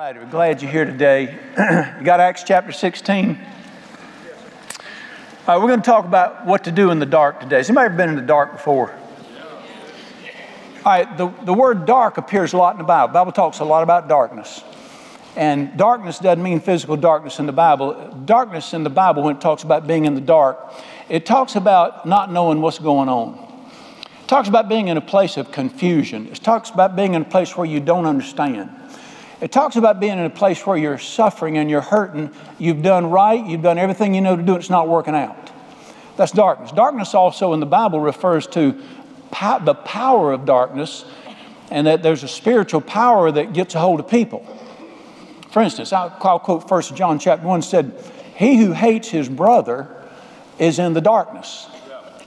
right, we're glad you're here today. you got Acts chapter 16? All right, we're going to talk about what to do in the dark today. Has anybody ever been in the dark before? All right, the, the word dark appears a lot in the Bible. The Bible talks a lot about darkness. And darkness doesn't mean physical darkness in the Bible. Darkness in the Bible, when it talks about being in the dark, it talks about not knowing what's going on. It talks about being in a place of confusion. It talks about being in a place where you don't understand. It talks about being in a place where you're suffering and you're hurting. You've done right, you've done everything you know to do, it's not working out. That's darkness. Darkness also in the Bible refers to the power of darkness and that there's a spiritual power that gets a hold of people. For instance, I'll, quote 1 John chapter 1 said, He who hates his brother is in the darkness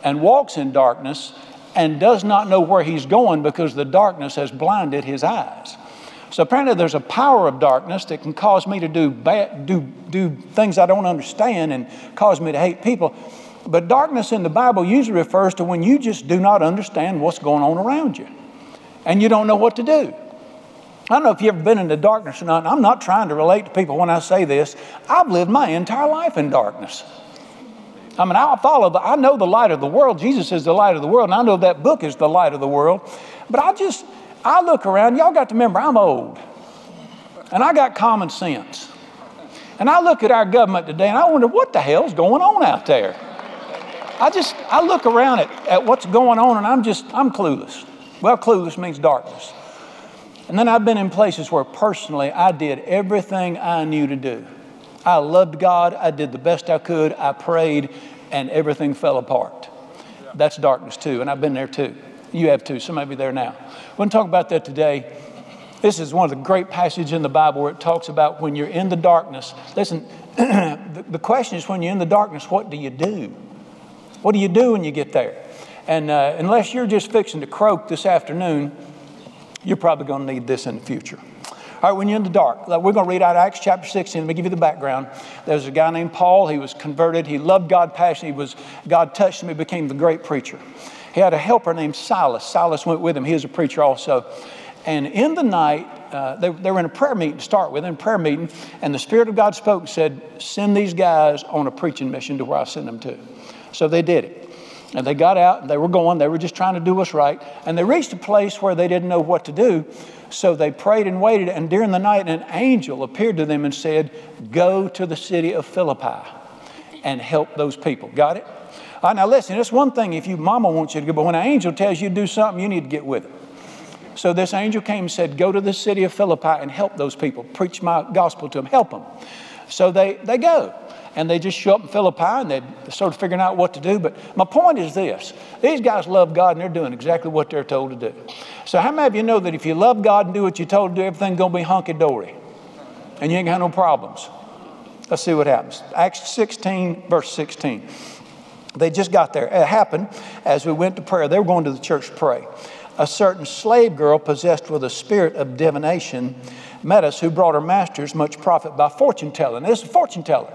and walks in darkness and does not know where he's going because the darkness has blinded his eyes. So apparently, there's a power of darkness that can cause me to do bad, do do things I don't understand, and cause me to hate people. But darkness in the Bible usually refers to when you just do not understand what's going on around you, and you don't know what to do. I don't know if you've ever been in the darkness or not. I'm not trying to relate to people when I say this. I've lived my entire life in darkness. I mean, I follow the, I know the light of the world. Jesus is the light of the world, and I know that book is the light of the world. But I just, I look around, y'all got to remember, I'm old. And I got common sense. And I look at our government today and I wonder what the hell's going on out there. I just, I look around at, at what's going on and I'm just, I'm clueless. Well, clueless means darkness. And then I've been in places where personally I did everything I knew to do. I loved God, I did the best I could, I prayed, and everything fell apart. That's darkness too, and I've been there too. You have too. Some of you there now. We're going to talk about that today. This is one of the great passages in the Bible where it talks about when you're in the darkness. Listen, the, the, question is when you're in the darkness, what do you do? What do you do when you get there? And uh, unless you're just fixing to croak this afternoon, you're probably going to need this in the future. All right, when you're in the dark, we're going to read out Acts chapter 16. Let me give you the background. There's a guy named Paul. He was converted. He loved God passionately. He was, God touched him. He became the great preacher. He had a helper named Silas. Silas went with him. He was a preacher also. And in the night, uh, they, they, were in a prayer meeting to start with, in a prayer meeting, and the Spirit of God spoke and said, Send these guys on a preaching mission to where I send them to. So they did it. And they got out and they were going, they were just trying to do what's right. And they reached a place where they didn't know what to do. So they prayed and waited. And during the night, an angel appeared to them and said, Go to the city of Philippi and help those people. Got it? Right, now listen, it's one thing if you mama wants you to go, but when an angel tells you to do something, you need to get with it. So this angel came and said, Go to the city of Philippi and help those people, preach my gospel to them, help them. So they, they go and they just show up in Philippi and they start figuring out what to do. But my point is this these guys love God and they're doing exactly what they're told to do. So, how many of you know that if you love God and do what you're told to do, everything's going to be hunky dory and you ain't got no problems? Let's see what happens. Acts 16, verse 16. They just got there. It happened as we went to prayer. They were going to the church to pray. A certain slave girl possessed with a spirit of divination met us who brought her masters much profit by fortune telling. This is a fortune teller.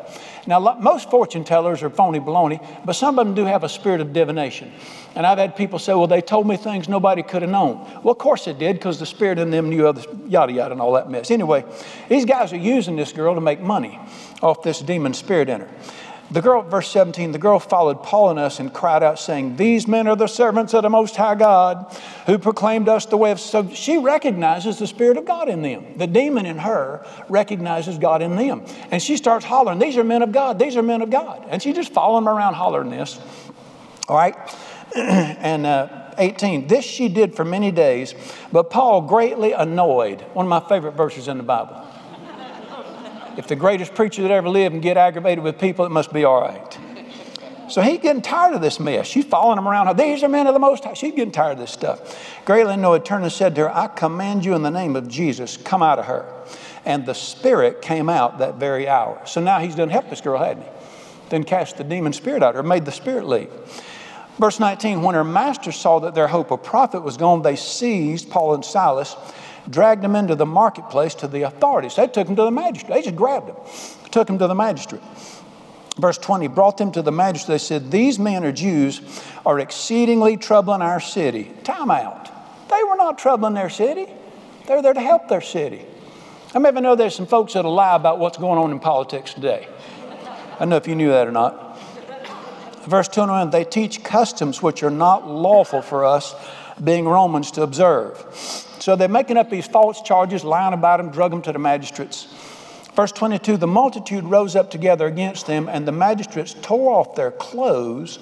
Now, most fortune tellers are phony baloney, but some of them do have a spirit of divination. And I've had people say, well, they told me things nobody could have known. Well, of course it did, because the spirit in them knew other yada yada and all that mess. Anyway, these guys are using this girl to make money off this demon spirit in her. The girl, verse 17, the girl followed Paul and us and cried out, saying, These men are the servants of the Most High God who proclaimed us the way of. So she recognizes the Spirit of God in them. The demon in her recognizes God in them. And she starts hollering, These are men of God. These are men of God. And she just following them around hollering this. All right? and uh, 18, this she did for many days, but Paul greatly annoyed. One of my favorite verses in the Bible. If the greatest preacher that ever lived and get aggravated with people, it must be all right. So he's getting tired of this mess. She's following him around. These are men of the Most High. She's getting tired of this stuff. Greatly Noah turned and said to her, I command you in the name of Jesus, come out of her. And the spirit came out that very hour. So now he's done helped this girl, hadn't he? Then cast the demon spirit out of her, made the spirit leave. Verse 19, when her master saw that their hope of profit was gone, they seized Paul and Silas dragged him into the marketplace to the authorities. They took him to the magistrate. They just grabbed him, took him to the magistrate. Verse 20 brought them to the magistrate. They said, These men are Jews, are exceedingly troubling our city. Time out. They were not troubling their city, they were there to help their city. I may even know there's some folks that'll lie about what's going on in politics today. I don't know if you knew that or not. Verse 21 they teach customs which are not lawful for us, being Romans, to observe. So they're making up these false charges, lying about them, drug them to the magistrates. Verse 22 the multitude rose up together against them, and the magistrates tore off their clothes,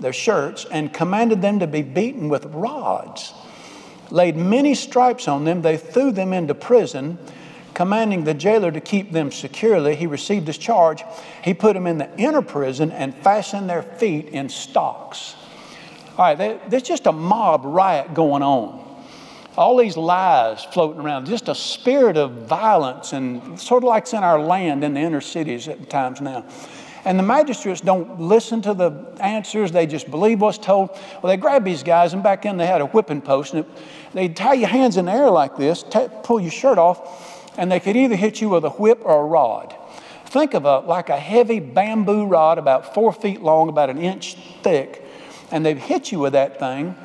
their shirts, and commanded them to be beaten with rods. Laid many stripes on them, they threw them into prison commanding the jailer to keep them securely, he received his charge. He put them in the inner prison and fastened their feet in stocks. All right, there's just a mob riot going on. All these lies floating around, just a spirit of violence, and sort of like it's in our land in the inner cities at times now. And the magistrates don't listen to the answers, they just believe what's told. Well, they grab these guys, and back then they had a whipping post, and they tie your hands in the air like this, t- pull your shirt off, and they could either hit you with a whip or a rod. Think of a like a heavy bamboo rod about four feet long, about an inch thick, and they've hit you with that thing.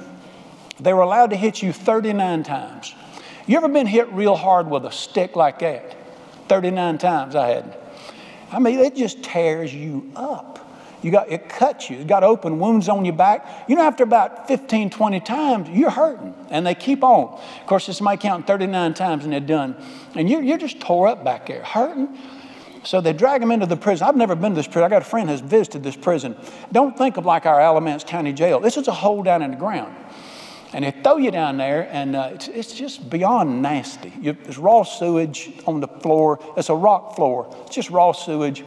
They were allowed to hit you 39 times. You ever been hit real hard with a stick like that? 39 times I had. I mean, it just tears you up. You got, it cuts you. It got open wounds on your back. You know, after about 15, 20 times, you're hurting. And they keep on. Of course, this might count 39 times and they're done. And you're, you're just tore up back there, hurting. So they drag them into the prison. I've never been to this prison. I got a friend who's visited this prison. Don't think of like our Alamance County Jail. This is a hole down in the ground. And they throw you down there, and uh, it's, it's, just beyond nasty. You, there's raw sewage on the floor. It's a rock floor. It's just raw sewage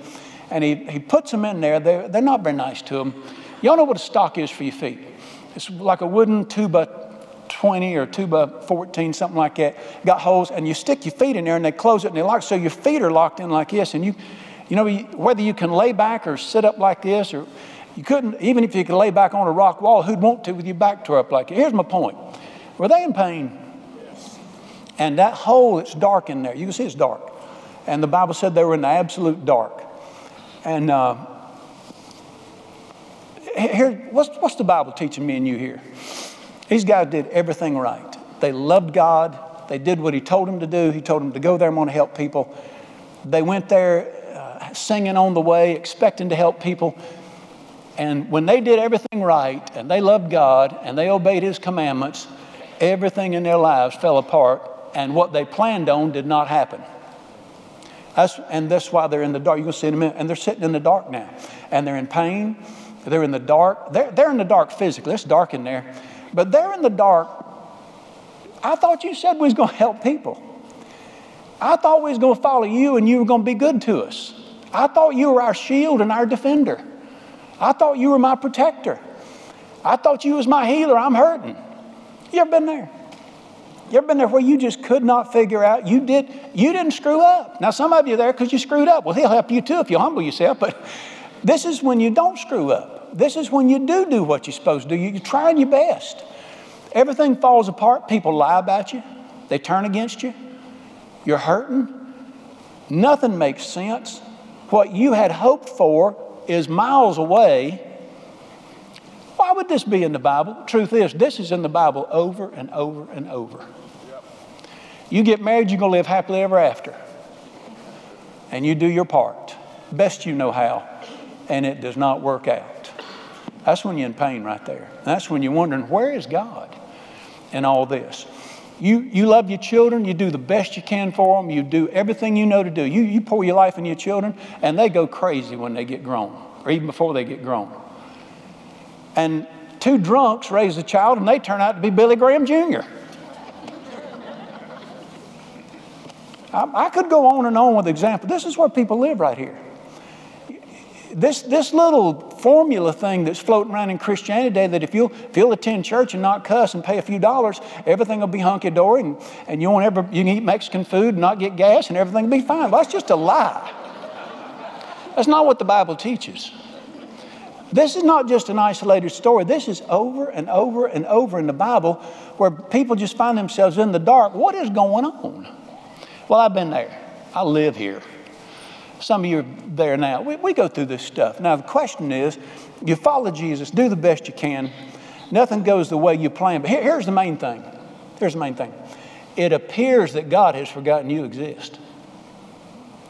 and he, he puts them in there. They're, they're not very nice to him. Y'all know what a stock is for your feet. It's like a wooden two by 20 or two by 14, something like that. Got holes, and you stick your feet in there and they close it and they lock. So your feet are locked in like this. And you, you know, whether you can lay back or sit up like this, or you couldn't, even if you could lay back on a rock wall, who'd want to with your back tore up like that? Here's my point. Were they in pain? And that hole, it's dark in there. You can see it's dark. And the Bible said they were in the absolute dark. And uh, here, what's, what's the Bible teaching me and you here? These guys did everything right. They loved God. They did what He told them to do. He told them to go there and want to help people. They went there uh, singing on the way, expecting to help people. And when they did everything right and they loved God and they obeyed His commandments, everything in their lives fell apart and what they planned on did not happen. That's, and that's why they're in the dark. To see in a minute. And they're sitting in the dark now. And they're in pain. They're in the dark. They're, they're in the dark physically. It's dark in there. But they're in the dark. I thought you said we was going to help people. I thought we was going to follow you and you were going to be good to us. I thought you were our shield and our defender. I thought you were my protector. I thought you was my healer. I'm hurting. You ever been there? You ever been there where you just could not figure out? You did. You didn't screw up. Now some of you there because you screwed up. Well, he'll help you too if you humble yourself. But this is when you don't screw up. This is when you do do what you're supposed to do. You're trying your best. Everything falls apart. People lie about you. They turn against you. You're hurting. Nothing makes sense. What you had hoped for is miles away. Why would this be in the Bible? Truth is, this is in the Bible over and over and over. You get married, you're going to live happily ever after. And you do your part, best you know how, and it does not work out. That's when you're in pain right there. That's when you're wondering, where is God in all this? You, you love your children, you do the best you can for them, you do everything you know to do. You, you pour your life in your children, and they go crazy when they get grown, or even before they get grown. And two drunks raise a child, and they turn out to be Billy Graham Jr. I, I could go on and on with examples. This is where people live right here. This, this little formula thing that's floating around in Christianity today that if you'll, if you'll attend church and not cuss and pay a few dollars, everything will be hunky dory and, and you, won't ever, you can eat Mexican food and not get gas and everything will be fine. Well, that's just a lie. That's not what the Bible teaches. This is not just an isolated story. This is over and over and over in the Bible where people just find themselves in the dark. What is going on? Well, I've been there. I live here. Some of you are there now. We, we go through this stuff. Now, the question is you follow Jesus, do the best you can. Nothing goes the way you plan. But here, here's the main thing. Here's the main thing. it appears that God has forgotten you exist.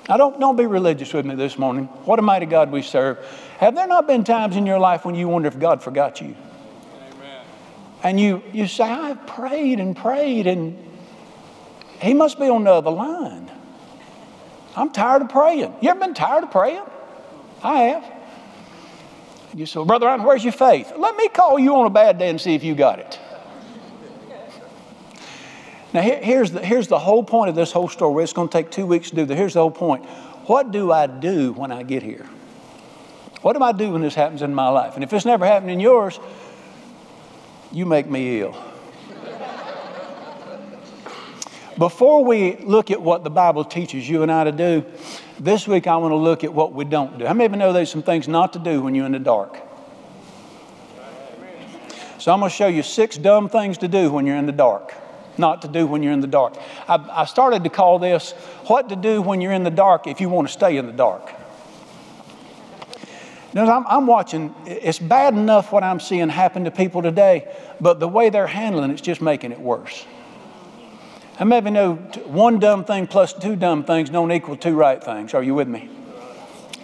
Now, don't, don't be religious with me this morning. What a mighty God we serve. Have there not been times in your life when you wonder if God forgot you? Amen. And you, you say, I've prayed and prayed, and He must be on the other line. I'm tired of praying. You ever been tired of praying? I have. You say, Brother Ryan, where's your faith? Let me call you on a bad day and see if you got it. Now, here, here's, the, here's the whole point of this whole story. It's going to take two weeks to do this. Here's the whole point. What do I do when I get here? What do I do when this happens in my life? And if it's never happened in yours, you make me ill. Before we look at what the Bible teaches you and I to do, this week I want to look at what we don't do. How many of you know there's some things not to do when you're in the dark? So I'm going to show you six dumb things to do when you're in the dark not to do when you're in the dark. I, I started to call this what to do when you're in the dark if you want to stay in the dark. Now, I'm, I'm, watching, it's bad enough what I'm seeing happen to people today, but the way they're handling it's just making it worse. I maybe know one dumb thing plus two dumb things don't equal two right things. Are you with me?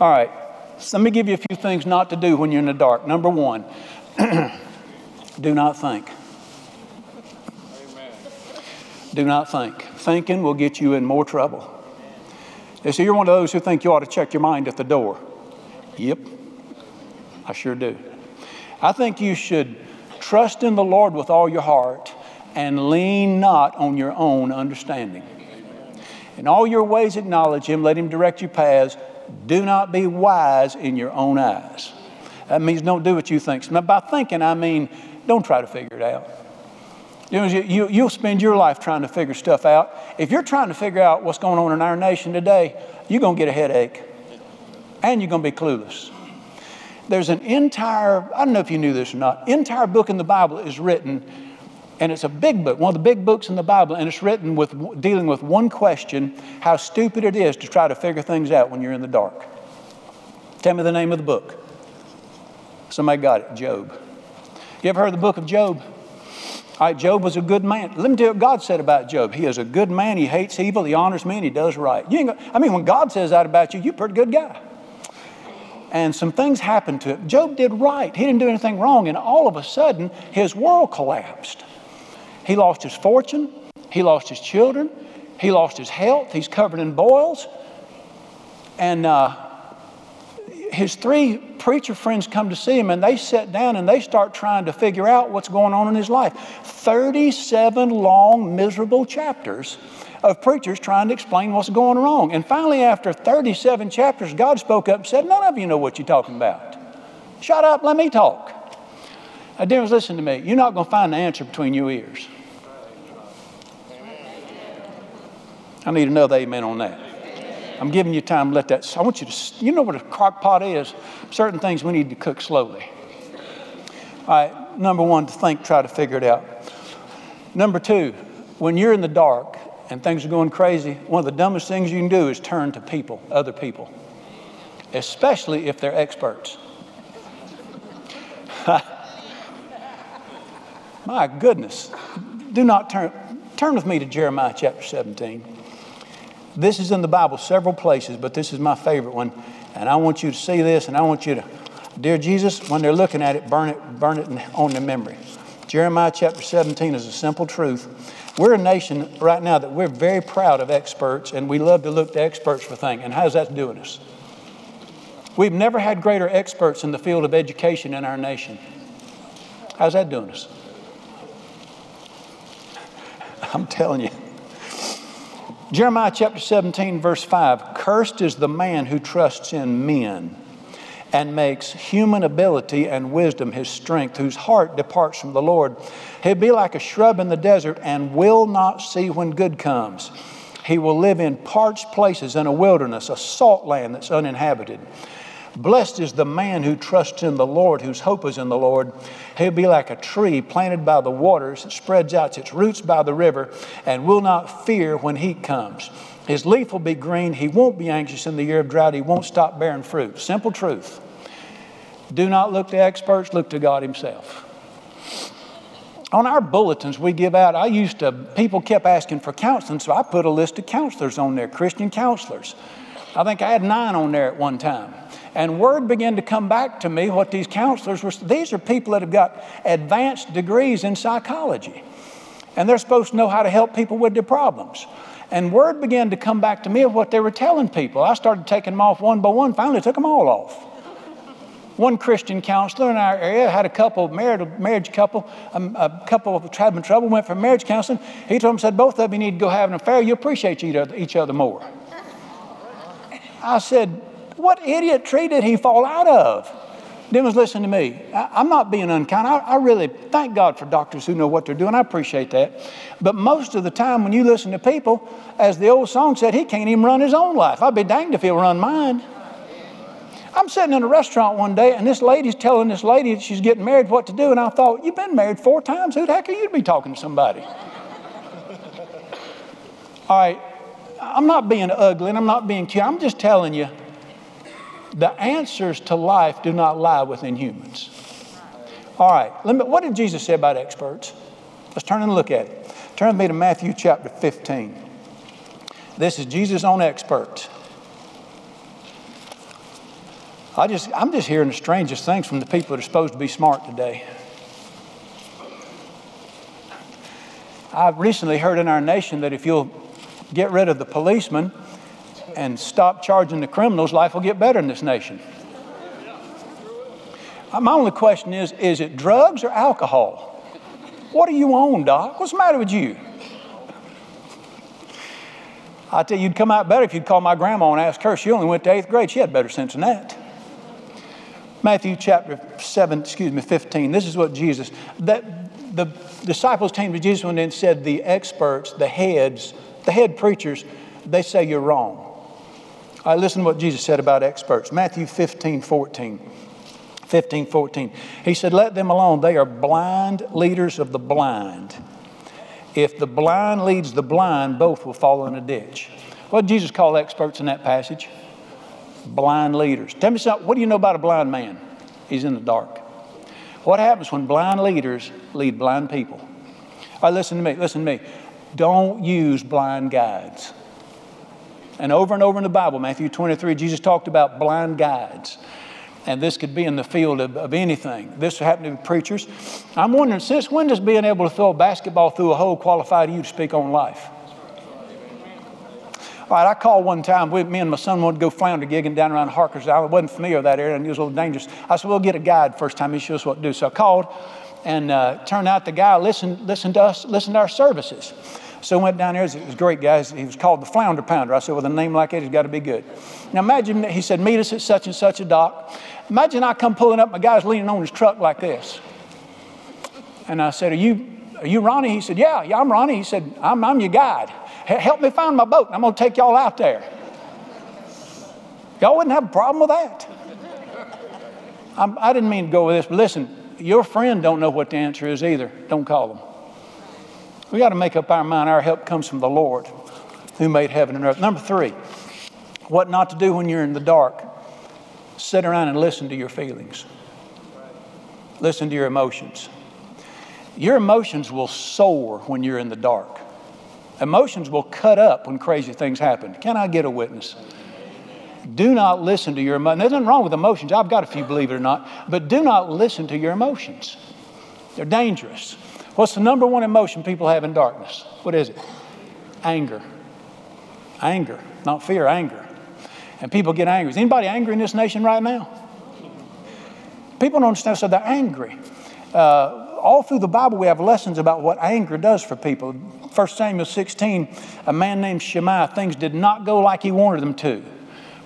All right. So let me give you a few things not to do when you're in the dark. Number one, do not think. Do not think. Thinking will get you in more trouble. And so you're one of those who think you ought to check your mind at the door. Yep, I sure do. I think you should trust in the Lord with all your heart and lean not on your own understanding. In all your ways, acknowledge Him, let Him direct your paths. Do not be wise in your own eyes. That means don't do what you think. Now, by thinking, I mean don't try to figure it out. You you, you'll spend your life trying to figure stuff out. If you're trying to figure out what's going on in our nation today, you're going to get a headache and you're going to be clueless. There's an entire, I don't know if you knew this or not, entire book in the Bible is written, and it's a big book, one of the big books in the Bible, and it's written with dealing with one question how stupid it is to try to figure things out when you're in the dark. Tell me the name of the book. Somebody got it, Job. You ever heard the book of Job? All right, Job was a good man. Let me tell you what God said about Job. He is a good man. He hates evil. He honors men. He does right. You ain't, I mean, when God says that about you, you're a pretty good guy. And some things happened to him. Job did right. He didn't do anything wrong. And all of a sudden, his world collapsed. He lost his fortune. He lost his children. He lost his health. He's covered in boils. And uh, his three preacher friends come to see him and they sit down and they start trying to figure out what's going on in his life. 37 long, miserable chapters of preachers trying to explain what's going wrong. And finally, after 37 chapters, God spoke up and said, None of you know what you're talking about. Shut up, let me talk. Now, dears, listen to me. You're not going to find the answer between your ears. I need another amen on that. I'm giving you time to let that. I want you to, you know what a crock pot is? Certain things we need to cook slowly. All right, number one, to think, try to figure it out. Number two, when you're in the dark and things are going crazy, one of the dumbest things you can do is turn to people, other people, especially if they're experts. My goodness. Do not turn. Turn with me to Jeremiah chapter 17. This is in the Bible several places, but this is my favorite one. And I want you to see this, and I want you to, dear Jesus, when they're looking at it, burn it, burn it on their memory. Jeremiah chapter 17 is a simple truth. We're a nation right now that we're very proud of experts, and we love to look to experts for things. And how's that doing us? We've never had greater experts in the field of education in our nation. How's that doing us? I'm telling you. Jeremiah chapter 17, verse 5 Cursed is the man who trusts in men and makes human ability and wisdom his strength, whose heart departs from the Lord. He'll be like a shrub in the desert and will not see when good comes. He will live in parched places in a wilderness, a salt land that's uninhabited. Blessed is the man who trusts in the Lord, whose hope is in the Lord. He'll be like a tree planted by the waters, that spreads out its roots by the river, and will not fear when heat comes. His leaf will be green. He won't be anxious in the year of drought. He won't stop bearing fruit. Simple truth. Do not look to experts, look to God Himself. on our bulletins we give out, I used to, people kept asking for counseling, so I put a list of counselors on there, Christian counselors. I think I had nine on there at one time. And word began to come back to me what these counselors were. These are people that have got advanced degrees in psychology, and they're supposed to know how to help people with their problems. And word began to come back to me of what they were telling people. I started taking them off one by one. Finally, took them all off. One Christian counselor in our area had a couple, married, marriage couple, um, a couple of having trouble, went for marriage counseling. He told them, said, both of you need to go have an affair. You appreciate each other more. I said, what idiot tree did he fall out of? Then was listening to me. I, am not being unkind. I, I, really thank God for doctors who know what they're doing. I appreciate that. But most of the time, when you listen to people, as the old song said, he can't even run his own life. I'd be danged if he'll run mine. I'm sitting in a restaurant one day, and this lady's telling this lady that she's getting married what to do, and I thought, you've been married four times. Who the heck are you to be talking to somebody? All right, I'm not being ugly, and I'm not being cute. I'm just telling you, the answers to life do not lie within humans. All right, me, what did Jesus say about experts? Let's turn and look at it. Turn with me to Matthew chapter 15. This is Jesus on experts. I just, I'm just hearing the strangest things from the people that are supposed to be smart today. I've recently heard in our nation that if you'll get rid of the policemen and stop charging the criminals, life will get better in this nation. Uh, my only question is is it drugs or alcohol? What are you on, Doc? What's the matter with you? I tell you, you'd come out better if you'd call my grandma and ask her. She only went to eighth grade. She had better sense than that. Matthew chapter 7, excuse me, 15. This is what Jesus, that the disciples came to Jesus and said, the experts, the heads, the head preachers, they say you're wrong. All right, listen to what Jesus said about experts. Matthew 15, 14. 15, 14. He said, Let them alone. They are blind leaders of the blind. If the blind leads the blind, both will fall in a ditch. What did Jesus call experts in that passage? blind leaders. Tell me something. What do you know about a blind man? He's in the dark. What happens when blind leaders lead blind people? All right, listen to me. Listen to me. Don't use blind guides. And over and over in the Bible, Matthew 23, Jesus talked about blind guides. And this could be in the field of, of anything. This happened to preachers. I'm wondering, since when does being able to throw a basketball through a hole qualify you to speak on life? All right, I called one time. We, me and my son wanted to go flounder gigging down around Harkers. Island. I wasn't familiar with that area and it was a little dangerous. I said, we'll get a guide first time. He shows us what to do. So I called and uh, turned out the guy listened, listened to us, listened to our services. So I went down there. It was great, guys. He was called the Flounder Pounder. I said, with a name like that, he's got to be good. Now imagine, he said, meet us at such and such a dock. Imagine I come pulling up, my guy's leaning on his truck like this. And I said, are you, are you Ronnie? He said, yeah, yeah, I'm Ronnie. He said, I'm, I'm your guide. Help me find my boat, and I'm going to take y'all out there. Y'all wouldn't have a problem with that. I'm, I did not mean to go with this, but listen, your friend don't know what the answer is either. Don't call them. We got to make up our mind. Our help comes from the Lord who made heaven and earth. Number three, what not to do when you're in the dark. Sit around and listen to your feelings. Listen to your emotions. Your emotions will soar when you're in the dark. Emotions will cut up when crazy things happen. Can I get a witness? Do not listen to your emotions. There's nothing wrong with emotions. I've got a few, believe it or not. But do not listen to your emotions. They're dangerous. What's the number one emotion people have in darkness? What is it? Anger. Anger, not fear, anger. And people get angry. Is anybody angry in this nation right now? People don't understand, so they're angry. Uh, all through the Bible, we have lessons about what anger does for people. 1 Samuel 16, a man named Shimei, things did not go like he wanted them to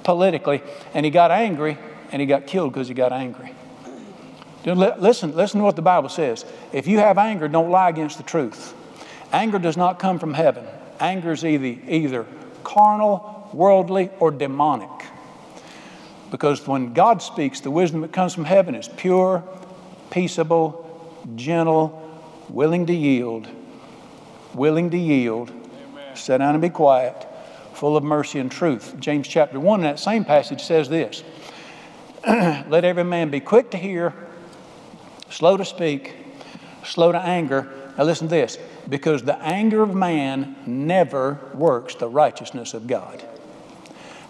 politically, and he got angry and he got killed because he got angry. Listen, listen to what the Bible says. If you have anger, don't lie against the truth. Anger does not come from heaven. Anger is either, either carnal, worldly, or demonic. Because when God speaks, the wisdom that comes from heaven is pure, peaceable, gentle, willing to yield, willing to yield, Amen. sit down and be quiet, full of mercy and truth. James chapter 1 in that same passage says this Let every man be quick to hear, slow to speak, slow to anger. Now listen to this because the anger of man never works the righteousness of God.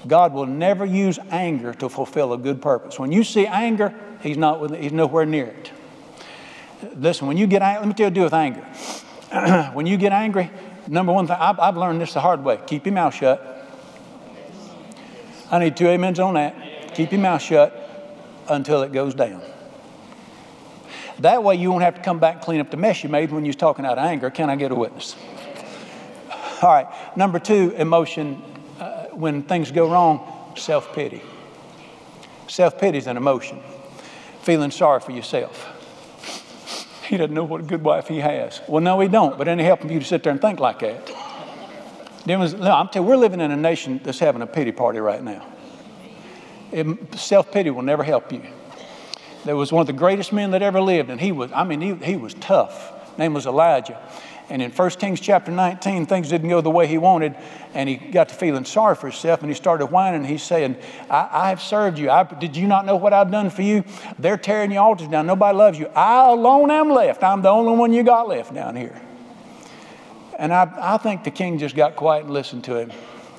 God will never use anger to fulfill a good purpose. When you see anger, He's, not with, he's nowhere near it. Listen, when you get angry, let me tell you to do with anger. when you get angry, number one thing, I've, I've learned this the hard way keep your mouth shut. I need two amens on that. Keep your mouth shut until it goes down. That way you won't have to come back and clean up the mess you made when you was talking out of anger. Can I get a witness? All right. Number two, emotion uh, when things go wrong, self pity. Self pity is an emotion. Feeling sorry for yourself. He doesn't know what a good wife he has. Well, no, he don't, but any helping you to sit there and think like that. Was, no, I'm telling you, we're living in a nation that's having a pity party right now. Self pity will never help you. There was one of the greatest men that ever lived, and he was, I mean, he, he was tough. Name was Elijah. And in 1 Kings chapter 19, things didn't go the way he wanted, and he got to feeling sorry for himself, and he started whining. He's saying, I, I have served you. I, did you not know what I've done for you? They're tearing your altars down. Nobody loves you. I alone am left. I'm the only one you got left down here. And I, I think the king just got quiet and listened to him.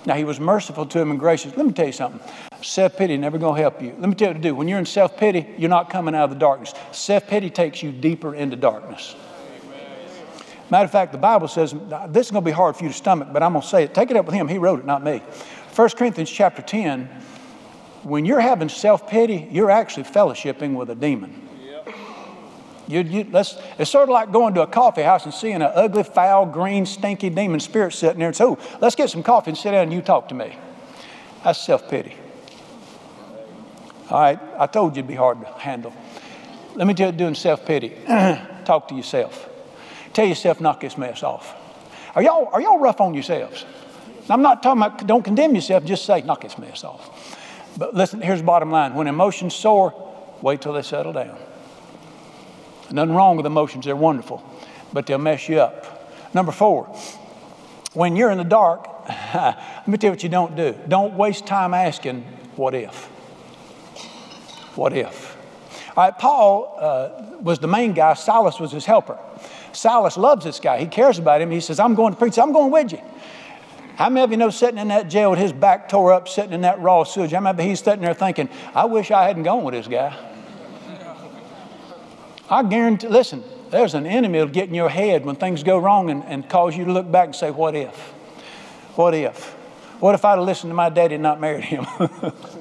Now, he was merciful to him and gracious. Let me tell you something. Self pity never going to help you. Let me tell you what to do. When you're in self pity, you're not coming out of the darkness. Self pity takes you deeper into darkness. Matter of fact, the Bible says this is going to be hard for you to stomach, but I'm going to say it. Take it up with him. He wrote it, not me. 1 Corinthians chapter 10. When you're having self pity, you're actually fellowshipping with a demon. You, you, it's sort of like going to a coffee house and seeing an ugly, foul, green, stinky demon spirit sitting there and say, Oh, let's get some coffee and sit down and you talk to me. That's self pity. All right, I told you it'd be hard to handle. Let me tell you, doing self pity. Talk to yourself. Tell yourself, knock this mess off. Are y'all, are y'all rough on yourselves? I'm not talking about don't condemn yourself, just say, knock this mess off. But listen, here's the bottom line when emotions soar, wait till they settle down. Nothing wrong with emotions, they're wonderful, but they'll mess you up. Number four, when you're in the dark, let me tell you what you don't do. Don't waste time asking, what if? What if? All right, Paul uh, was the main guy, Silas was his helper. Silas loves this guy. He cares about him. He says, I'm going to preach. I'm going with you. How many of you know sitting in that jail with his back tore up, sitting in that raw sewage? Of you he's sitting there thinking, I wish I hadn't gone with this guy? I guarantee, listen, there's an enemy that'll get in your head when things go wrong and, and cause you to look back and say, What if? What if? What if I'd have listened to my daddy and not married him?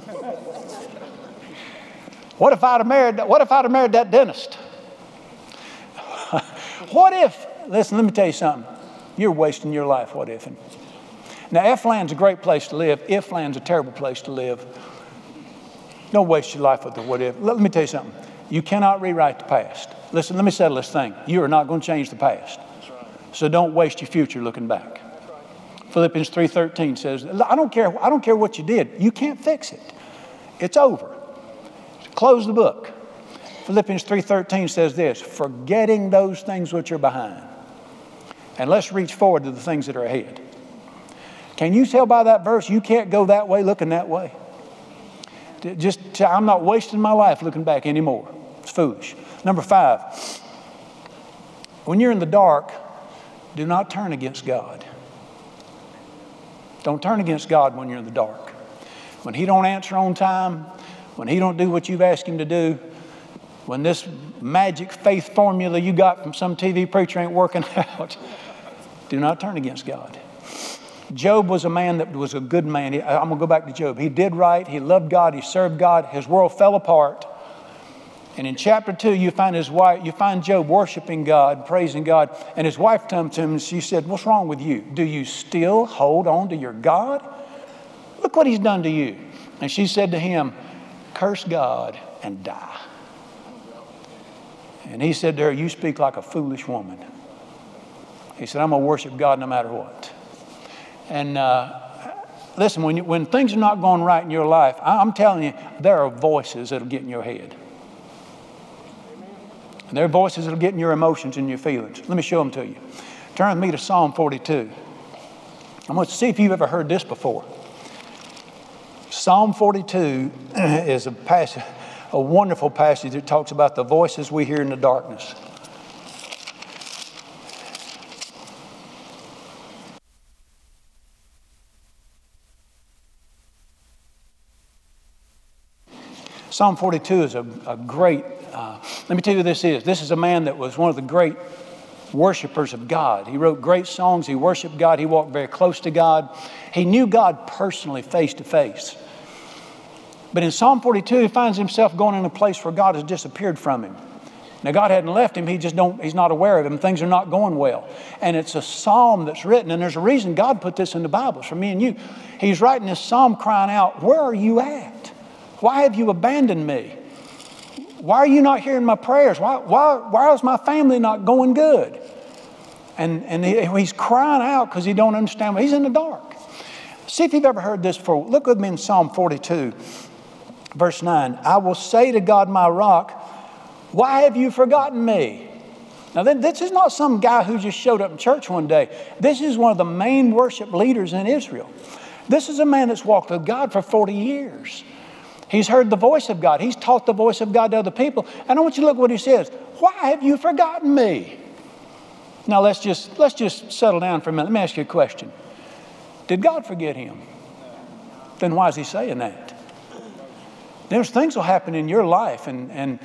What if I'd have married, what if I'd have married that dentist? what if, listen, let me tell you something. You're wasting your life, what if? Now, F land's a great place to live. If land's a terrible place to live. Don't waste your life with the what if. Let me tell you something. You cannot rewrite the past. Listen, let me settle this thing. You are not going to change the past. So don't waste your future looking back. Philippians 3:13 says, I don't care, I don't care what you did. You can't fix it. It's over. Close the book. Philippians 3:13 says this, forgetting those things which are behind. And let's reach forward to the things that are ahead. Can you tell by that verse you can't go that way looking that way? Just I'm not wasting my life looking back anymore. It's foolish. Number 5. When you're in the dark, do not turn against God. Don't turn against God when you're in the dark. When he don't answer on time, when he don't do what you've asked him to do, when this magic faith formula you got from some TV preacher ain't working out, do not turn against God. Job was a man that was a good man. I'm going to go back to Job. He did right. He loved God. He served God. His world fell apart. And in chapter two, you find his wife, you find Job worshiping God, praising God. And his wife comes to him and she said, What's wrong with you? Do you still hold on to your God? Look what he's done to you. And she said to him, curse God and die. And he said to her, You speak like a foolish woman. He said, I'm going to worship God no matter what. And uh, listen, when, you, when things are not going right in your life, I'm telling you, there are voices that'll get in your head. And there are voices that'll get in your emotions and your feelings. Let me show them to you. Turn with me to Psalm 42. I want to see if you've ever heard this before. Psalm 42 is a passage, a wonderful passage that talks about the voices we hear in the darkness. Psalm 42 is a, a great, uh, let me tell you who this is. This is a man that was one of the great worshipers of God. He wrote great songs, he worshiped God, he walked very close to God. He knew God personally, face to face. But in Psalm 42, he finds himself going in a place where God has disappeared from him. Now, God hadn't left him, he just don't, he's not aware of him. Things are not going well. And it's a psalm that's written, and there's a reason God put this in the Bible for me and you. He's writing this psalm crying out, Where are you at? Why have you abandoned me? Why are you not hearing my prayers? Why, why, why is my family not going good? And, and he, he's crying out because he don't understand. He's in the dark. See if you've ever heard this before. Look with me in Psalm 42, verse 9. I will say to God, my rock, why have you forgotten me? Now, then, this is not some guy who just showed up in church one day. This is one of the main worship leaders in Israel. This is a man that's walked with God for 40 years. He's heard the voice of God. He's taught the voice of God to other people. And I want you to look what he says. Why have you forgotten me? Now let's just let's just settle down for a minute. Let me ask you a question. Did God forget him? Then why is he saying that? There's things will happen in your life and and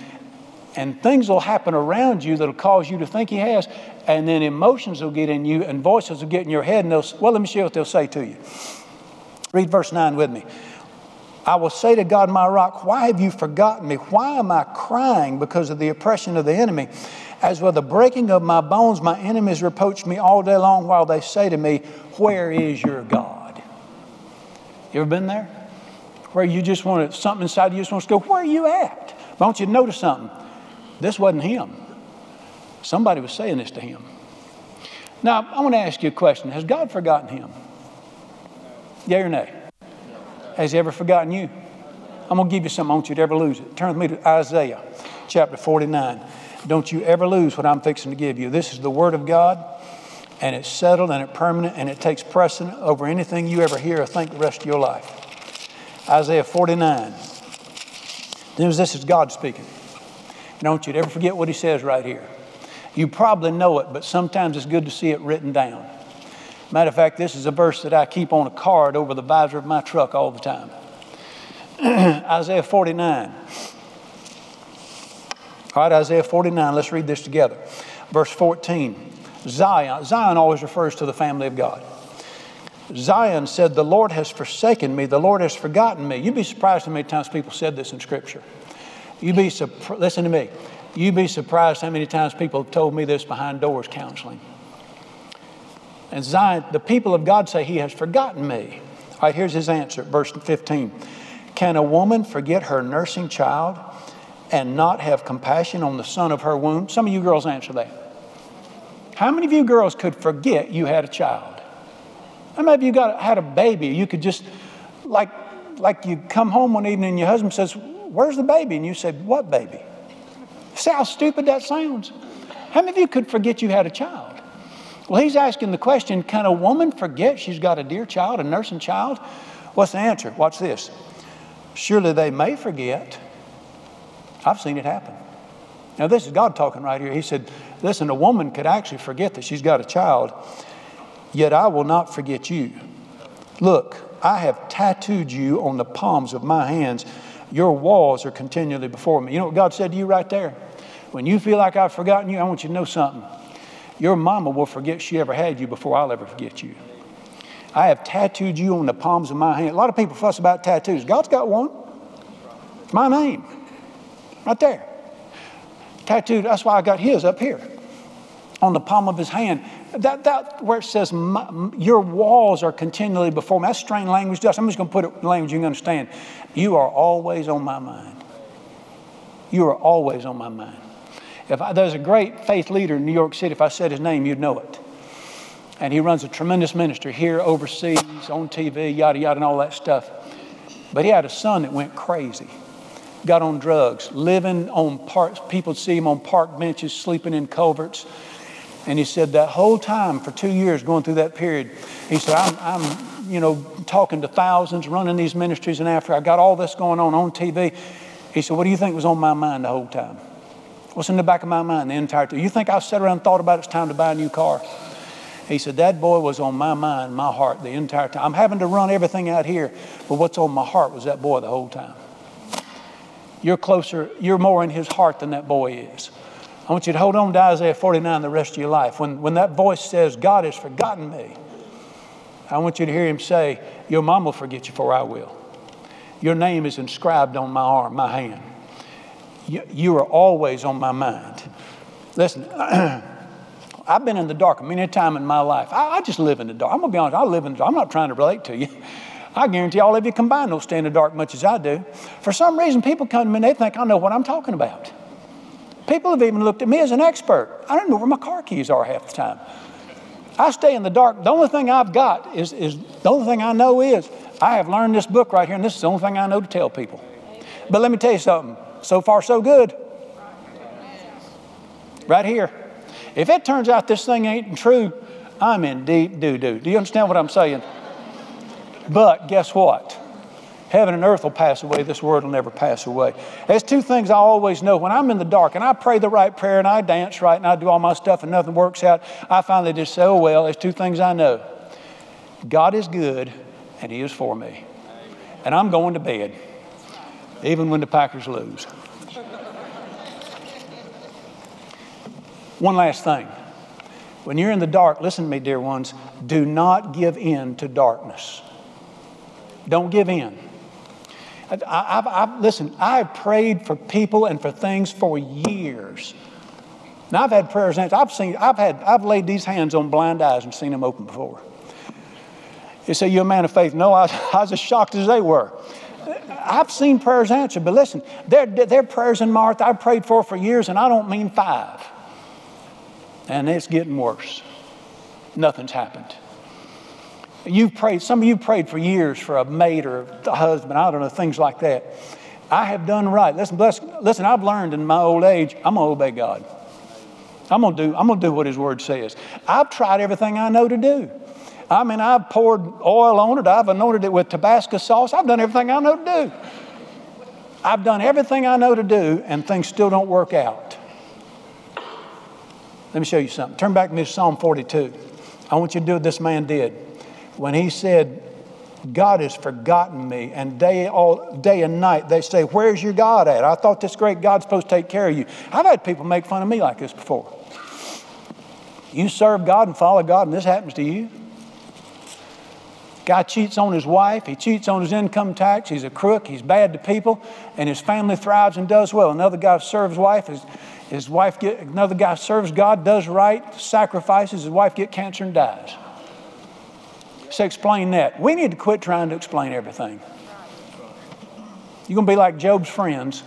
and things will happen around you that'll cause you to think he has, and then emotions will get in you and voices will get in your head, and they'll well, let me show you what they'll say to you. Read verse 9 with me. I will say to God, my rock, why have you forgotten me? Why am I crying because of the oppression of the enemy? As with the breaking of my bones, my enemies reproach me all day long while they say to me, Where is your God? You ever been there? Where you just want to, something inside you just wants to go, Where are you at? I want you notice something. This wasn't him. Somebody was saying this to him. Now, I want to ask you a question Has God forgotten him? Yeah or nay? Has he ever forgotten you? I'm going to give you something. I want you to ever lose it. Turn with me to Isaiah chapter 49. Don't you ever lose what I'm fixing to give you. This is the Word of God, and it's settled and it's permanent, and it takes precedent over anything you ever hear or think the rest of your life. Isaiah 49. This is God speaking. I want you to ever forget what he says right here. You probably know it, but sometimes it's good to see it written down. Matter of fact, this is a verse that I keep on a card over the visor of my truck all the time. Isaiah 49. All right, Isaiah 49, let's read this together. Verse 14 Zion. Zion always refers to the family of God. Zion said, The Lord has forsaken me, the Lord has forgotten me. You'd be surprised how many times people said this in Scripture. You'd be, listen to me, you'd be surprised how many times people have told me this behind doors counseling. And Zion, the people of God say, He has forgotten me. All right, here's his answer, verse 15. Can a woman forget her nursing child and not have compassion on the son of her womb? Some of you girls answer that. How many of you girls could forget you had a child? How many of you got had a baby? You could just, like, like you come home one evening and your husband says, Where's the baby? And you say, What baby? See how stupid that sounds? How many of you could forget you had a child? Well, he's asking the question can a woman forget she's got a dear child, a nursing child? What's the answer? Watch this. Surely they may forget. I've seen it happen. Now, this is God talking right here. He said, Listen, a woman could actually forget that she's got a child, yet I will not forget you. Look, I have tattooed you on the palms of my hands. Your walls are continually before me. You know what God said to you right there? When you feel like I've forgotten you, I want you to know something. Your mama will forget she ever had you before I'll ever forget you. I have tattooed you on the palms of my hand. A lot of people fuss about tattoos. God's got one. My name. Right there. Tattooed, that's why I got his up here on the palm of his hand. That, that where it says, Your walls are continually before me. That's strange language. Just, I'm just going to put it in language you can understand. You are always on my mind. You are always on my mind. If I, there's a great faith leader in New York City, if I said his name, you'd know it. And he runs a tremendous ministry here, overseas, on TV, yada, yada, and all that stuff. But he had a son that went crazy, got on drugs, living on parks. People see him on park benches, sleeping in culverts. And he said that whole time for two years going through that period, he said, I'm, I'm you know, talking to thousands, running these ministries in Africa. I got all this going on on TV. He said, What do you think was on my mind the whole time? What's in the back of my mind the entire time? You think I sat around and thought about it's time to buy a new car? He said, That boy was on my mind, my heart the entire time. I'm having to run everything out here, but what's on my heart was that boy the whole time. you're closer, you're more in his heart than that boy is. I want you to hold on to Isaiah 49 the rest of your life. When, when that voice says, God has forgotten me, I want you to hear him say, Your mom will forget you, for I will. Your name is inscribed on my arm, my hand. You, you are always on my mind. Listen, I've been in the dark many a time in my life. I, I, just live in the dark. I'm going to be honest, I live in the dark. I'm not trying to relate to you. I guarantee all of you combined don't stay in the dark much as I do. For some reason, people come to me and they think I know what I'm talking about. People have even looked at me as an expert. I don't know where my car keys are half the time. I stay in the dark. The only thing I've got is, is the only thing I know is I have learned this book right here, and this is the only thing I know to tell people. But let me tell you something. So far, so good. Right here. If it turns out this thing ain't true, I'm in deep doo doo. Do you understand what I'm saying? But guess what? Heaven and earth will pass away, this world will never pass away. There's two things I always know. When I'm in the dark and I pray the right prayer and I dance right and I do all my stuff and nothing works out, I finally just say, oh, well, there's two things I know God is good and He is for me. And I'm going to bed, even when the Packers lose. One last thing. When you're in the dark, listen to me, dear ones, do not give in to darkness. Don't give in. I, have I've, listen, I've prayed for people and for things for years. Now I've had prayers answered. I've seen, I've had, I've laid these hands on blind eyes and seen them open before. You say you're a man of faith. No, I, I was as shocked as they were. I've seen prayers answered, but listen, they're, they're prayers in Martha I've prayed for for years, and I don't mean five. And it's getting worse. Nothing's happened. You've prayed, some of you prayed for years for a mate or a husband, I don't know, things like that. I have done right. Listen, bless, listen, I've learned in my old age, I'm gonna obey God. I'm gonna do, I'm gonna do what His Word says. I've tried everything I know to do. I mean, I've poured oil on it, I've anointed it with Tabasco sauce, I've done everything I know to do. I've done everything I know to do, and things still don't work out. Let me show you something. Turn back to Psalm 42. I want you to do what this man did when he said, God has forgotten me, and day, all, day and night they say, Where's your God at? I thought this great God's supposed to take care of you. I've had people make fun of me like this before. You serve God and follow God, and this happens to you. Guy cheats on his wife, he cheats on his income tax, he's a crook, he's bad to people, and his family thrives and does well. Another guy serves wife, his, his wife get, another guy serves God, does right, sacrifices, his wife get cancer and dies. So explain that. We need to quit trying to explain everything. You're going to be like Job's friends.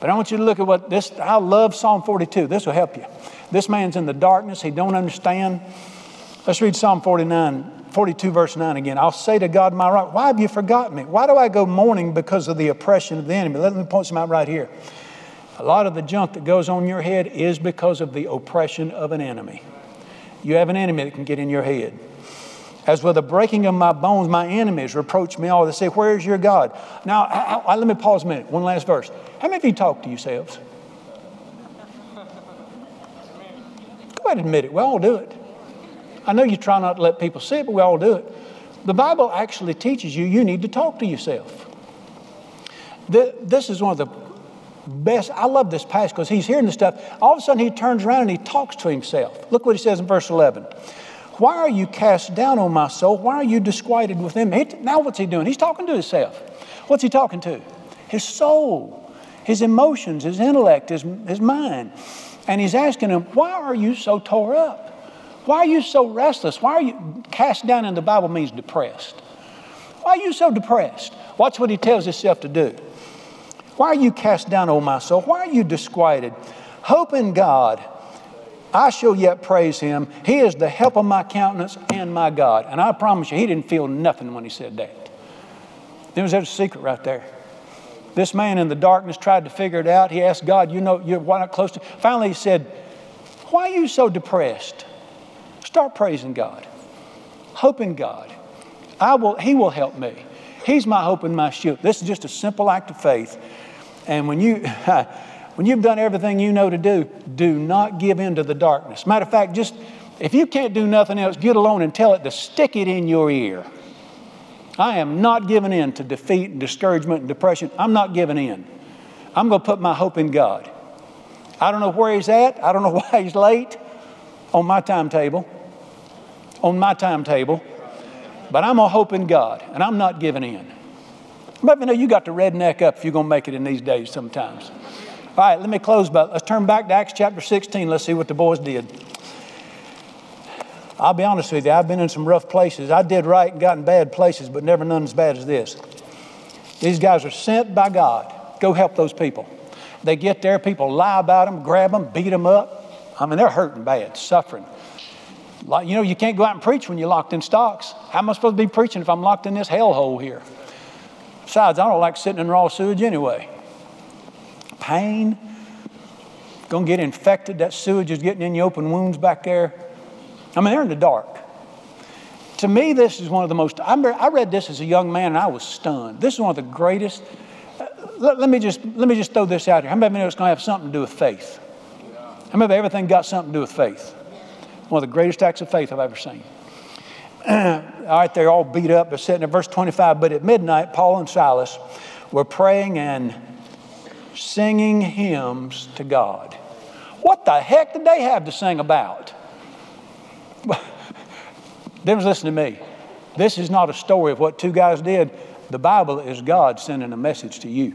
But I want you to look at what this, I love Psalm 42. This will help you. This man's in the darkness. He don't understand. Let's read Psalm 49, 42 verse 9 again. I'll say to God, my right, why have you forgotten me? Why do I go mourning because of the oppression of the enemy? Let me point some out right here. A lot of the junk that goes on your head is because of the oppression of an enemy. You have an enemy that can get in your head. As with the breaking of my bones, my enemies reproach me all. They say, Where is your God? Now, I, I, let me pause a minute. One last verse. How many of you talk to yourselves? Go ahead and admit it. We all do it. I know you try not to let people see it, but we all do it. The Bible actually teaches you you need to talk to yourself. This is one of the best. I love this passage because he's hearing this stuff. All of a sudden, he turns around and he talks to himself. Look what he says in verse 11. Why are you cast down on my soul? Why are you disquieted within me? Now, what's he doing? He's talking to himself. What's he talking to? His soul, his emotions, his intellect, his, his mind. And he's asking him, Why are you so tore up? Why are you so restless? Why are you cast down in the Bible means depressed? Why are you so depressed? Watch what he tells himself to do. Why are you cast down, O my soul? Why are you disquieted? Hope in God I shall yet praise him. He is the help of my countenance and my God. And I promise you, he didn't feel nothing when he said that. There was a secret right there. This man in the darkness tried to figure it out. He asked God, You know, you're why not close to. Finally, he said, Why are you so depressed? Start praising God. Hope in God. I will, he will help me. He's my hope and my shield. This is just a simple act of faith. And when you. When you've done everything you know to do, do not give in to the darkness. Matter of fact, just if you can't do nothing else, get alone and tell it to stick it in your ear. I am not giving in to defeat and discouragement and depression. I'm not giving in. I'm going to put my hope in God. I don't know where he's at. I don't know why he's late on my timetable. On my timetable. But I'm going to hope in God, and I'm not giving in. Let me know you got to redneck up if you're going to make it in these days sometimes. All right, let me close, but let's turn back to Acts chapter 16. Let's see what the boys did. I'll be honest with you, I've been in some rough places. I did right and got in bad places, but never none as bad as this. These guys are sent by God. Go help those people. They get there, people lie about them, grab them, beat them up. I mean, they're hurting bad, suffering. You know, you can't go out and preach when you're locked in stocks. How am I supposed to be preaching if I'm locked in this hellhole here? Besides, I don't like sitting in raw sewage anyway pain, to get infected. That sewage is getting in your open wounds back there. I mean, they're in the dark. To me, this is one of the most, I read this as a young man and I was stunned. This is one of the greatest. Uh, let, me, just, let me just throw this out here. How many of you know it's to have something to do with faith? How many of everything got something to do with faith? One of the greatest acts of faith I've ever seen. all right, they're all beat up. They're sitting in verse 25. But at midnight, Paul and Silas were praying and singing hymns to God. What the heck did they have to sing about? Them listen to me. This is not a story of what two guys did. The Bible is God sending a message to you.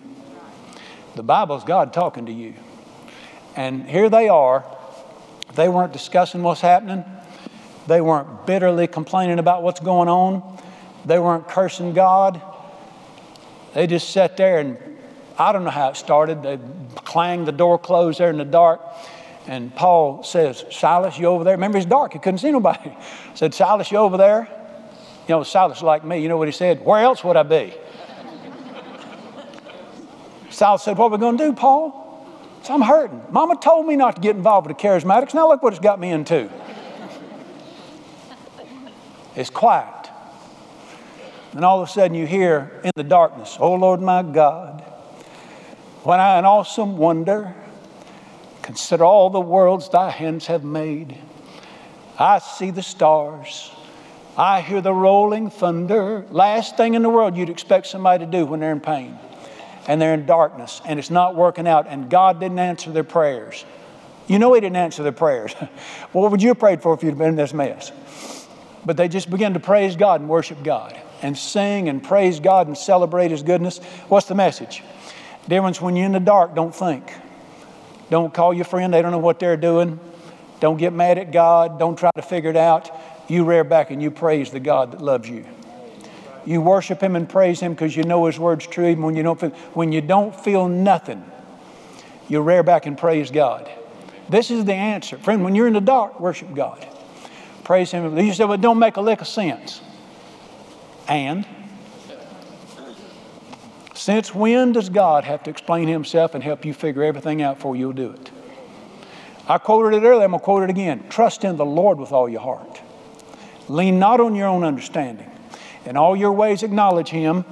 The Bible is God talking to you. And here they are. They weren't discussing what's happening. They weren't bitterly complaining about what's going on. They weren't cursing God. They just sat there and I don't know how it started. They clanged the door closed there in the dark. And Paul says, Silas, you over there? Remember, it's dark. He couldn't see nobody. said, Silas, you over there? You know, Silas like me. You know what he said? Where else would I be? Silas said, What are we going to do, Paul? So I'm hurting. Mama told me not to get involved with the charismatics. Now look what it's got me into. It's quiet. And all of a sudden you hear in the darkness, Oh Lord my God, when I in awesome wonder consider all the worlds thy hands have made, I see the stars. I hear the rolling thunder. Last thing in the world you'd expect somebody to do when they're in pain and they're in darkness and it's not working out and God didn't answer their prayers. You know He didn't answer their prayers. what would you have prayed for if you'd been in this mess? But they just began to praise God and worship God and sing and praise God and celebrate His goodness. What's the message? Difference when you're in the dark, don't think. Don't call your friend, they don't know what they're doing. Don't get mad at God. Don't try to figure it out. You rear back and you praise the God that loves you. You worship Him and praise Him because you know His word's true, even when you don't feel, when you don't feel nothing. You rear back and praise God. This is the answer. Friend, when you're in the dark, worship God. Praise Him. You say, well, don't make a lick of sense. And since when does God have to explain himself and help you figure everything out before you'll do it? I quoted it earlier, I'm going to quote it again. Trust in the Lord with all your heart. Lean not on your own understanding. In all your ways, acknowledge Him.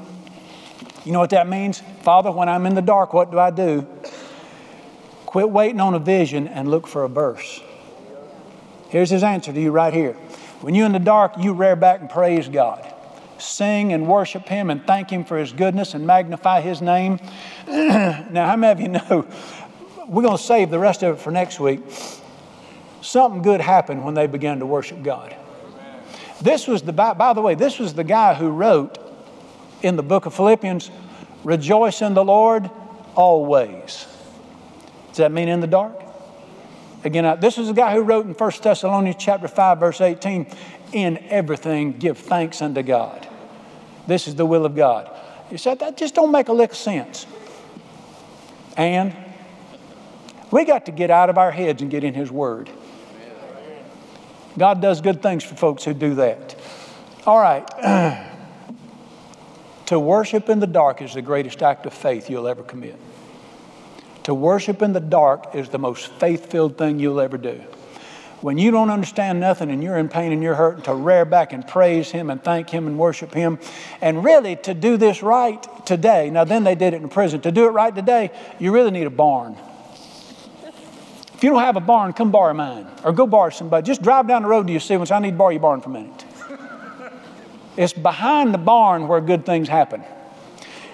You know what that means? Father, when I'm in the dark, what do I do? Quit waiting on a vision and look for a verse. Here's His answer to you right here. When you're in the dark, you rear back and praise God sing and worship Him and thank Him for His goodness and magnify His name. now, how many of you know we're going to save the rest of it for next week? Something good happened when they began to worship God. This was the, by the way, this was the guy who wrote in the book of Philippians, rejoice in the Lord always. Does that mean in the dark? Again, this is the guy who wrote in 1 Thessalonians chapter 5, verse 18, in everything give thanks unto God. This is the will of God. You said that just don't make a lick of sense. And we got to get out of our heads and get in His Word. God does good things for folks who do that. All right. to worship in the dark is the greatest act of faith you'll ever commit. To worship in the dark is the most faith filled thing you'll ever do when you don't understand nothing and you're in pain and you're hurting, to rear back and praise Him and thank Him and worship Him. And really, to do this right today, now then they did it in prison, to do it right today, you really need a barn. If you don't have a barn, come borrow mine or go borrow somebody. Just drive down the road to your see I need to borrow your barn for a minute. It's behind the barn where good things happen.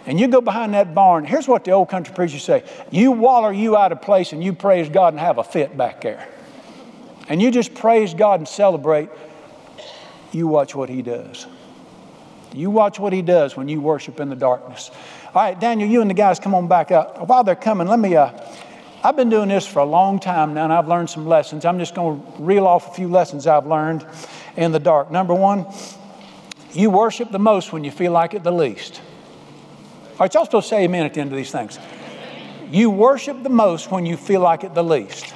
and you go behind that barn, here's what the old country preachers say you waller you out of place and you praise God and have a fit back there. And you just praise God and celebrate, you watch what He does. You watch what He does when you worship in the darkness. All right, Daniel, you and the guys come on back up. While they're coming, let me. Uh, I've been doing this for a long time now, and I've learned some lessons. I'm just going to reel off a few lessons I've learned in the dark. Number one, you worship the most when you feel like it the least. All right, y'all to say amen at the end of these things. You worship the most when you feel like it the least.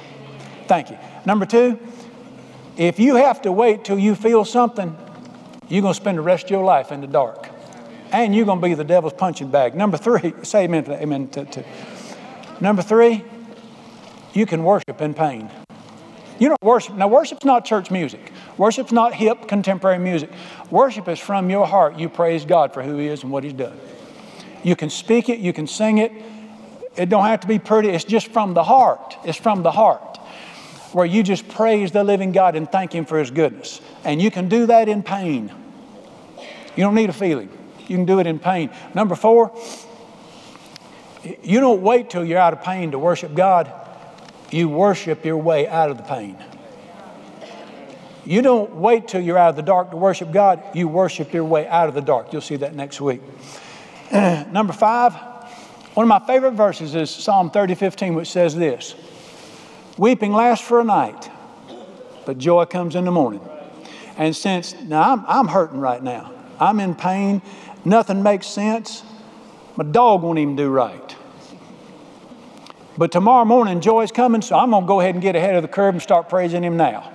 Thank you. Number two, if you have to wait till you feel something, you're going to spend the rest of your life in the dark. And you're going to be the devil's punching bag. Number three, say amen to Amen to, to. Number three, you can worship in pain. You know, worship, now worship's not church music. Worship's not hip contemporary music. Worship is from your heart. You praise God for who He is and what He's done. You can speak it, you can sing it. It don't have to be pretty. It's just from the heart. It's from the heart. Where you just praise the living God and thank Him for His goodness. And you can do that in pain. You don't need a feeling. You can do it in pain. Number four, you don't wait till you're out of pain to worship God. You worship your way out of the pain. You don't wait till you're out of the dark to worship God. You worship your way out of the dark. You'll see that next week. Number five, one of my favorite verses is Psalm 30, 15, which says this Weeping lasts for a night, but joy comes in the morning. And since, now I'm, I'm hurting right now, I'm in pain, nothing makes sense, my dog won't even do right. But tomorrow morning, joy's coming, so I'm going to go ahead and get ahead of the curve and start praising Him now.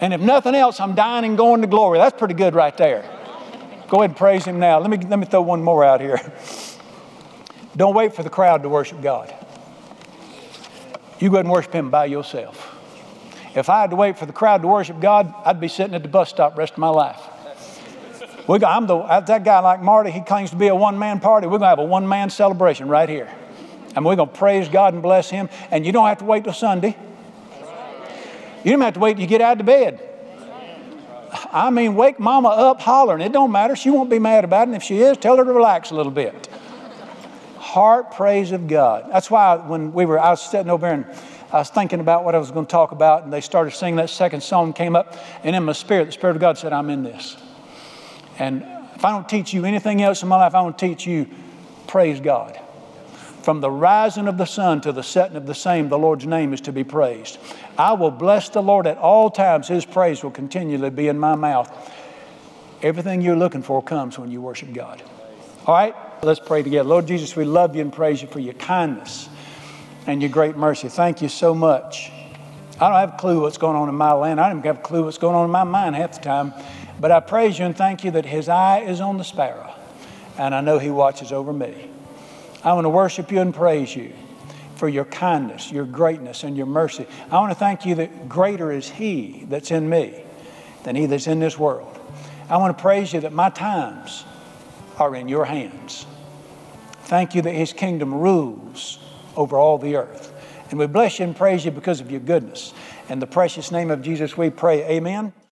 And if nothing else, I'm dying and going to glory. That's pretty good right there. Go ahead and praise Him now. Let me, let me throw one more out here. Don't wait for the crowd to worship God. You go ahead and worship Him by yourself. If I had to wait for the crowd to worship God, I'd be sitting at the bus stop the rest of my life. We got, I'm the, that guy like Marty, he claims to be a one man party. We're going to have a one man celebration right here. And we're going to praise God and bless Him. And you don't have to wait till Sunday. You don't have to wait till you get out of bed. I mean, wake mama up hollering. It don't matter. She won't be mad about it. And if she is, tell her to relax a little bit. Heart praise of God. That's why when we were, I was sitting over there and I was thinking about what I was going to talk about, and they started singing that second song came up, and in my spirit, the Spirit of God said, I'm in this. And if I don't teach you anything else in my life, I want to teach you praise God. From the rising of the sun to the setting of the same, the Lord's name is to be praised. I will bless the Lord at all times. His praise will continually be in my mouth. Everything you're looking for comes when you worship God. All right, let's pray together. Lord Jesus, we love you and praise you for your kindness and your great mercy. Thank you so much. I don't have a clue what's going on in my land. I don't even have a clue what's going on in my mind half the time. But I praise you and thank you that his eye is on the sparrow. And I know he watches over me. I want to worship you and praise you for your kindness, your greatness, and your mercy. I want to thank you that greater is He that's in me than He that's in this world. I want to praise you that my times are in your hands. Thank you that His kingdom rules over all the earth. And we bless you and praise you because of your goodness. In the precious name of Jesus, we pray. Amen.